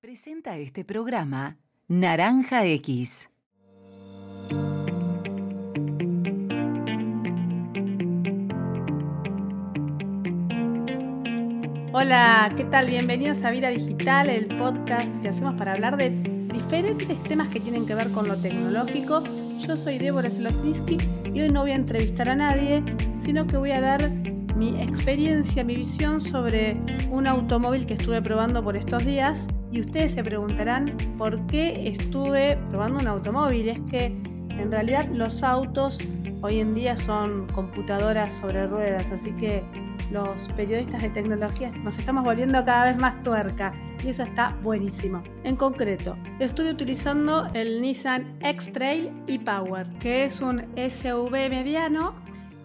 Presenta este programa Naranja X. Hola, ¿qué tal? Bienvenidos a Vida Digital, el podcast que hacemos para hablar de diferentes temas que tienen que ver con lo tecnológico. Yo soy Débora Slotniski y hoy no voy a entrevistar a nadie, sino que voy a dar mi experiencia, mi visión sobre un automóvil que estuve probando por estos días. Y ustedes se preguntarán por qué estuve probando un automóvil. Es que en realidad los autos hoy en día son computadoras sobre ruedas, así que los periodistas de tecnología nos estamos volviendo cada vez más tuerca y eso está buenísimo. En concreto, estuve utilizando el Nissan X-Trail e-Power, que es un SUV mediano.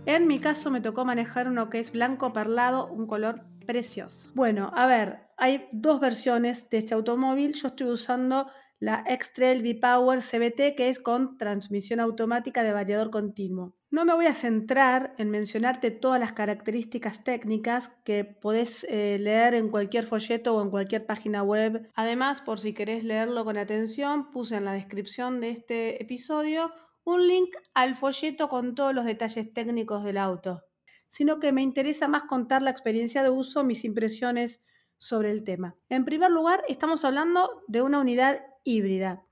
En mi caso me tocó manejar uno que es blanco perlado, un color precioso. Bueno, a ver, hay dos versiones de este automóvil. Yo estoy usando la X-Trail V-Power CBT, que es con transmisión automática de variador continuo. No me voy a centrar en mencionarte todas las características técnicas que podés eh, leer en cualquier folleto o en cualquier página web. Además, por si querés leerlo con atención, puse en la descripción de este episodio un link al folleto con todos los detalles técnicos del auto, sino que me interesa más contar la experiencia de uso, mis impresiones sobre el tema. En primer lugar, estamos hablando de una unidad híbrida,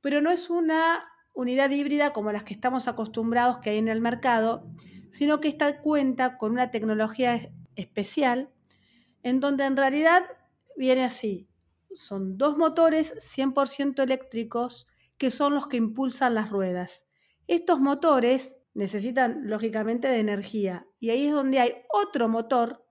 pero no es una unidad híbrida como las que estamos acostumbrados que hay en el mercado, sino que esta cuenta con una tecnología especial en donde en realidad viene así. Son dos motores 100% eléctricos que son los que impulsan las ruedas. Estos motores necesitan lógicamente de energía y ahí es donde hay otro motor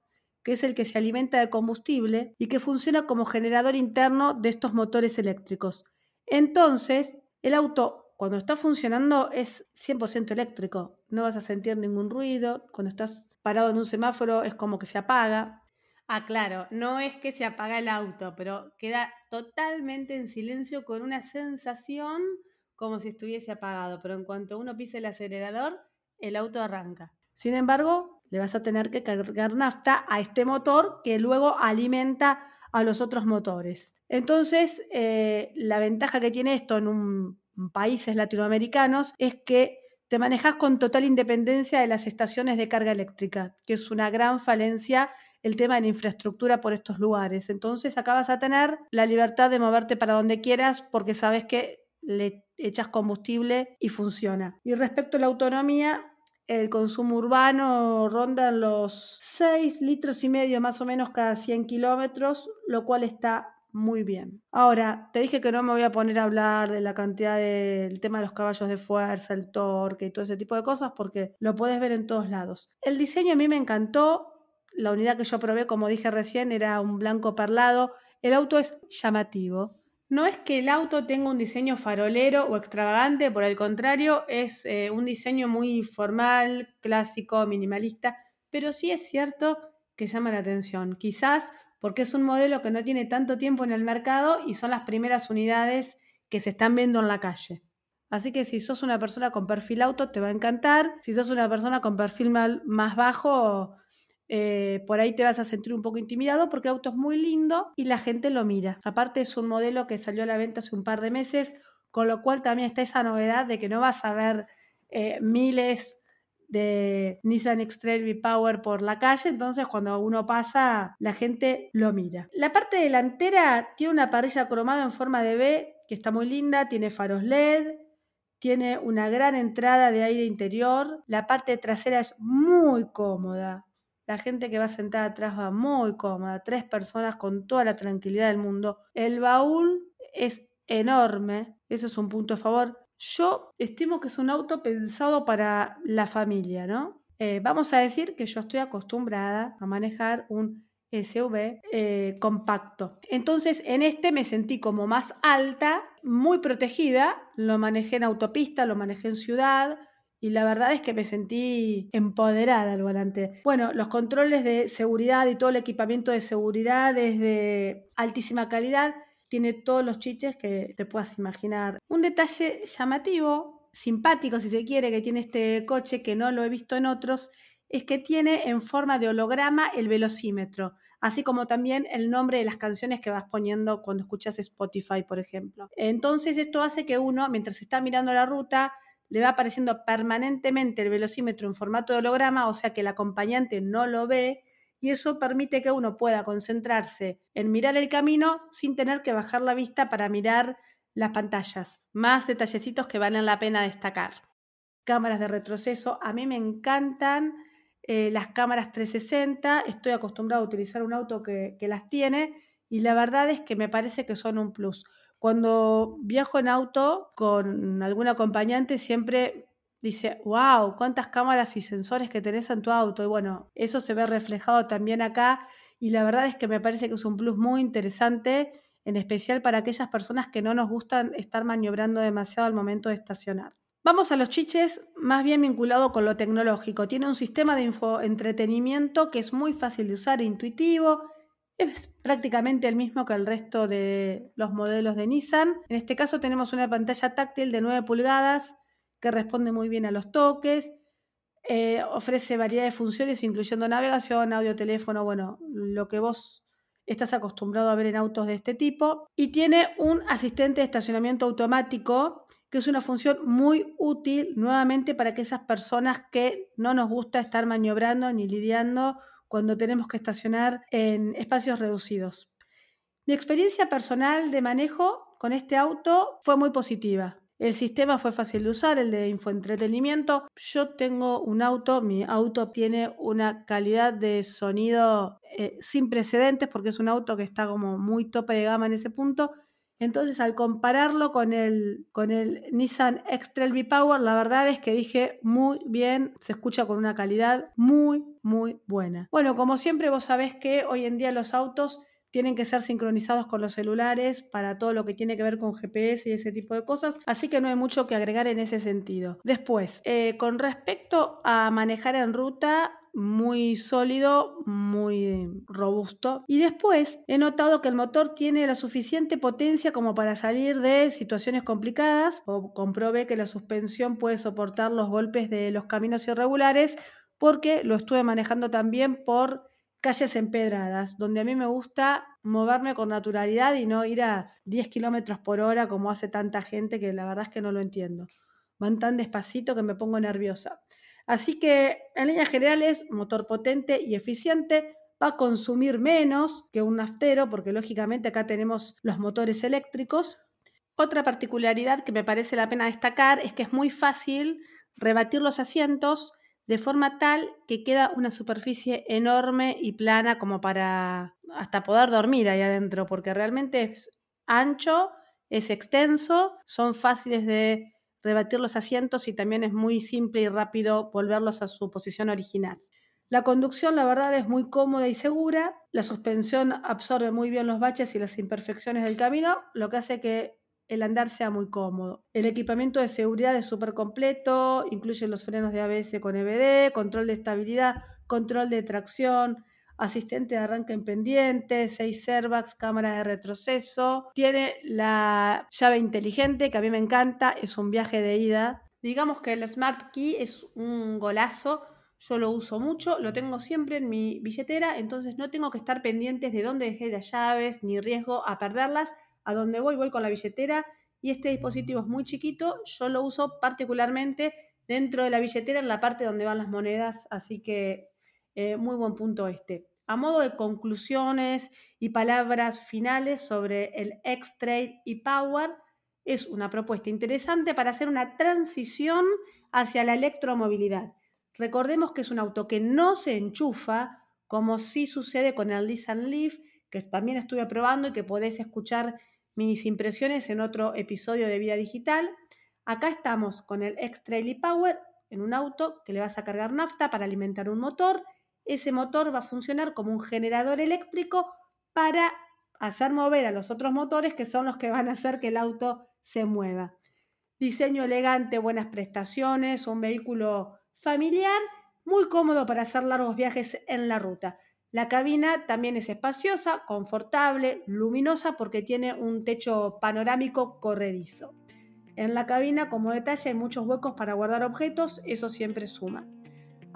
que es el que se alimenta de combustible y que funciona como generador interno de estos motores eléctricos. Entonces, el auto cuando está funcionando es 100% eléctrico, no vas a sentir ningún ruido, cuando estás parado en un semáforo es como que se apaga. Ah, claro, no es que se apaga el auto, pero queda totalmente en silencio con una sensación como si estuviese apagado, pero en cuanto uno pisa el acelerador, el auto arranca. Sin embargo, le vas a tener que cargar nafta a este motor que luego alimenta a los otros motores. Entonces, eh, la ventaja que tiene esto en un, países latinoamericanos es que te manejas con total independencia de las estaciones de carga eléctrica, que es una gran falencia el tema de la infraestructura por estos lugares. Entonces acá vas a tener la libertad de moverte para donde quieras porque sabes que le echas combustible y funciona. Y respecto a la autonomía, el consumo urbano ronda los 6 litros y medio más o menos cada 100 kilómetros, lo cual está muy bien. Ahora, te dije que no me voy a poner a hablar de la cantidad del tema de los caballos de fuerza, el torque y todo ese tipo de cosas porque lo puedes ver en todos lados. El diseño a mí me encantó. La unidad que yo probé, como dije recién, era un blanco perlado. El auto es llamativo. No es que el auto tenga un diseño farolero o extravagante, por el contrario, es eh, un diseño muy formal, clásico, minimalista, pero sí es cierto que llama la atención. Quizás porque es un modelo que no tiene tanto tiempo en el mercado y son las primeras unidades que se están viendo en la calle. Así que si sos una persona con perfil auto, te va a encantar. Si sos una persona con perfil más bajo, eh, por ahí te vas a sentir un poco intimidado porque el auto es muy lindo y la gente lo mira. Aparte es un modelo que salió a la venta hace un par de meses, con lo cual también está esa novedad de que no vas a ver eh, miles de Nissan X-Trail V-Power por la calle, entonces cuando uno pasa la gente lo mira. La parte delantera tiene una parrilla cromada en forma de B que está muy linda, tiene faros LED, tiene una gran entrada de aire interior, la parte trasera es muy cómoda, la gente que va sentada atrás va muy cómoda, tres personas con toda la tranquilidad del mundo. El baúl es enorme, eso es un punto a favor. Yo estimo que es un auto pensado para la familia, ¿no? Eh, vamos a decir que yo estoy acostumbrada a manejar un SUV eh, compacto. Entonces en este me sentí como más alta, muy protegida, lo manejé en autopista, lo manejé en ciudad, y la verdad es que me sentí empoderada al volante. Bueno, los controles de seguridad y todo el equipamiento de seguridad es de altísima calidad. Tiene todos los chiches que te puedas imaginar. Un detalle llamativo, simpático si se quiere, que tiene este coche, que no lo he visto en otros, es que tiene en forma de holograma el velocímetro. así como también el nombre de las canciones que vas poniendo cuando escuchas Spotify, por ejemplo. Entonces esto hace que uno, mientras está mirando la ruta, le va apareciendo permanentemente el velocímetro en formato de holograma, o sea que el acompañante no lo ve, y eso permite que uno pueda concentrarse en mirar el camino sin tener que bajar la vista para mirar las pantallas. Más detallecitos que valen la pena destacar. Cámaras de retroceso, a mí me encantan eh, las cámaras 360, estoy acostumbrado a utilizar un auto que, que las tiene y la verdad es que me parece que son un plus. Cuando viajo en auto con algún acompañante siempre dice, wow, cuántas cámaras y sensores que tenés en tu auto. Y bueno, eso se ve reflejado también acá y la verdad es que me parece que es un plus muy interesante, en especial para aquellas personas que no nos gustan estar maniobrando demasiado al momento de estacionar. Vamos a los chiches más bien vinculado con lo tecnológico. Tiene un sistema de infoentretenimiento que es muy fácil de usar, intuitivo. Es prácticamente el mismo que el resto de los modelos de Nissan. En este caso tenemos una pantalla táctil de 9 pulgadas que responde muy bien a los toques. Eh, ofrece variedad de funciones, incluyendo navegación, audio, teléfono, bueno, lo que vos estás acostumbrado a ver en autos de este tipo. Y tiene un asistente de estacionamiento automático que es una función muy útil nuevamente para aquellas personas que no nos gusta estar maniobrando ni lidiando cuando tenemos que estacionar en espacios reducidos. Mi experiencia personal de manejo con este auto fue muy positiva. El sistema fue fácil de usar, el de infoentretenimiento. Yo tengo un auto, mi auto tiene una calidad de sonido eh, sin precedentes porque es un auto que está como muy tope de gama en ese punto entonces, al compararlo con el, con el Nissan X-Trail V-Power, la verdad es que dije muy bien, se escucha con una calidad muy, muy buena. Bueno, como siempre, vos sabés que hoy en día los autos tienen que ser sincronizados con los celulares para todo lo que tiene que ver con GPS y ese tipo de cosas, así que no hay mucho que agregar en ese sentido. Después, eh, con respecto a manejar en ruta, muy sólido, muy robusto. Y después he notado que el motor tiene la suficiente potencia como para salir de situaciones complicadas o comprobé que la suspensión puede soportar los golpes de los caminos irregulares porque lo estuve manejando también por calles empedradas, donde a mí me gusta moverme con naturalidad y no ir a 10 kilómetros por hora como hace tanta gente que la verdad es que no lo entiendo. Van tan despacito que me pongo nerviosa. Así que en líneas generales, motor potente y eficiente, va a consumir menos que un naftero, porque lógicamente acá tenemos los motores eléctricos. Otra particularidad que me parece la pena destacar es que es muy fácil rebatir los asientos de forma tal que queda una superficie enorme y plana como para hasta poder dormir ahí adentro, porque realmente es ancho, es extenso, son fáciles de rebatir los asientos y también es muy simple y rápido volverlos a su posición original. La conducción, la verdad, es muy cómoda y segura. La suspensión absorbe muy bien los baches y las imperfecciones del camino, lo que hace que el andar sea muy cómodo. El equipamiento de seguridad es súper completo, incluye los frenos de ABS con EBD, control de estabilidad, control de tracción, asistente de arranque en pendiente, 6 airbags, cámara de retroceso. Tiene la llave inteligente, que a mí me encanta, es un viaje de ida. Digamos que el Smart Key es un golazo. Yo lo uso mucho, lo tengo siempre en mi billetera, entonces no tengo que estar pendientes de dónde dejé las llaves, ni riesgo a perderlas. A donde voy, voy con la billetera y este dispositivo es muy chiquito. Yo lo uso particularmente dentro de la billetera en la parte donde van las monedas, así que eh, muy buen punto este. A modo de conclusiones y palabras finales sobre el X-Trade y Power, es una propuesta interesante para hacer una transición hacia la electromovilidad. Recordemos que es un auto que no se enchufa, como sí sucede con el Nissan Leaf, que también estuve probando y que podés escuchar mis impresiones en otro episodio de Vida Digital. Acá estamos con el X-Trail y Power en un auto que le vas a cargar nafta para alimentar un motor ese motor va a funcionar como un generador eléctrico para hacer mover a los otros motores que son los que van a hacer que el auto se mueva. Diseño elegante, buenas prestaciones, un vehículo familiar, muy cómodo para hacer largos viajes en la ruta. La cabina también es espaciosa, confortable, luminosa porque tiene un techo panorámico corredizo. En la cabina, como detalle, hay muchos huecos para guardar objetos, eso siempre suma.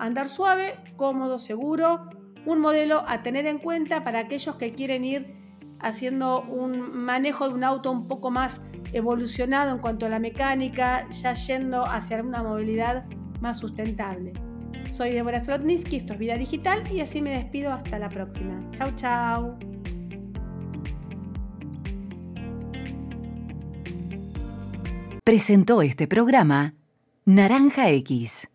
Andar suave, cómodo, seguro, un modelo a tener en cuenta para aquellos que quieren ir haciendo un manejo de un auto un poco más evolucionado en cuanto a la mecánica, ya yendo hacia una movilidad más sustentable. Soy Débora Slotniski, esto es Vida Digital y así me despido hasta la próxima. Chau, chau. Presentó este programa Naranja X.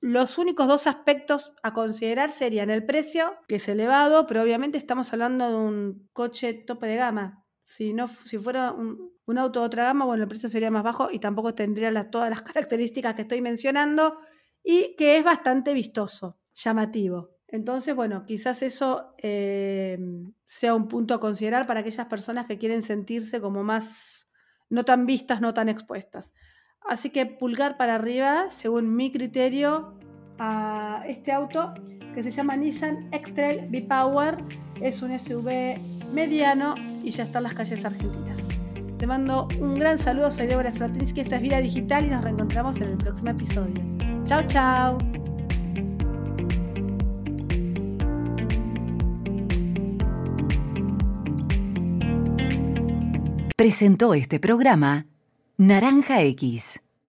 los únicos dos aspectos a considerar serían el precio, que es elevado, pero obviamente estamos hablando de un coche tope de gama. Si, no, si fuera un, auto de otra gama, bueno, el precio sería más bajo y tampoco tendría todas las características que estoy mencionando y que es bastante vistoso, llamativo. Entonces, bueno, quizás eso eh, sea un punto a considerar para aquellas personas que quieren sentirse como más, no tan vistas, no tan expuestas. Así que pulgar para arriba, según mi criterio, a este auto que se llama Nissan X-Trail V-Power. Es un SUV mediano y ya está en las calles argentinas. Te mando un gran saludo, soy Débora Stratinsky, esta es Vida Digital y nos reencontramos en el próximo episodio. Chao, chao. Presentó este programa Naranja X.